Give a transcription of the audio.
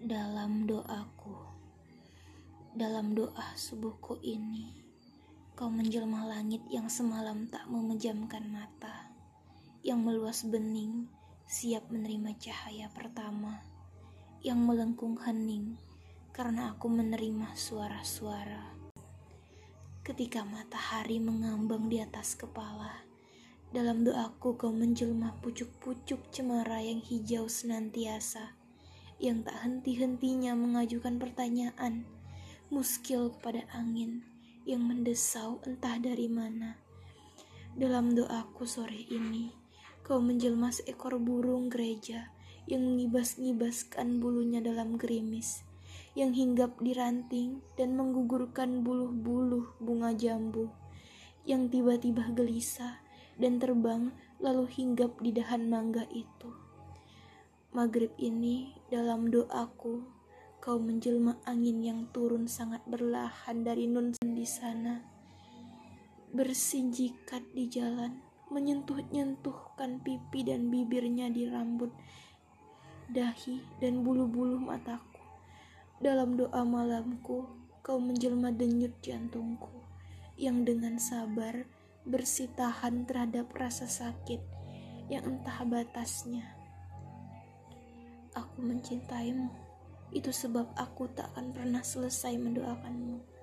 dalam doaku, dalam doa subuhku ini, kau menjelma langit yang semalam tak memejamkan mata, yang meluas bening, siap menerima cahaya pertama, yang melengkung hening, karena aku menerima suara-suara. Ketika matahari mengambang di atas kepala, dalam doaku kau menjelma pucuk-pucuk cemara yang hijau senantiasa yang tak henti-hentinya mengajukan pertanyaan, muskil kepada angin yang mendesau entah dari mana. Dalam doaku sore ini, kau menjelma seekor burung gereja yang mengibas-ngibaskan bulunya dalam gerimis, yang hinggap di ranting dan menggugurkan buluh-buluh bunga jambu, yang tiba-tiba gelisah dan terbang lalu hinggap di dahan mangga itu. Maghrib ini dalam doaku kau menjelma angin yang turun sangat berlahan dari nun di sana. Bersinjikat di jalan menyentuh-nyentuhkan pipi dan bibirnya di rambut dahi dan bulu-bulu mataku. Dalam doa malamku kau menjelma denyut jantungku yang dengan sabar bersitahan terhadap rasa sakit yang entah batasnya Mencintaimu. Itu sebab aku tak akan pernah selesai mendoakanmu.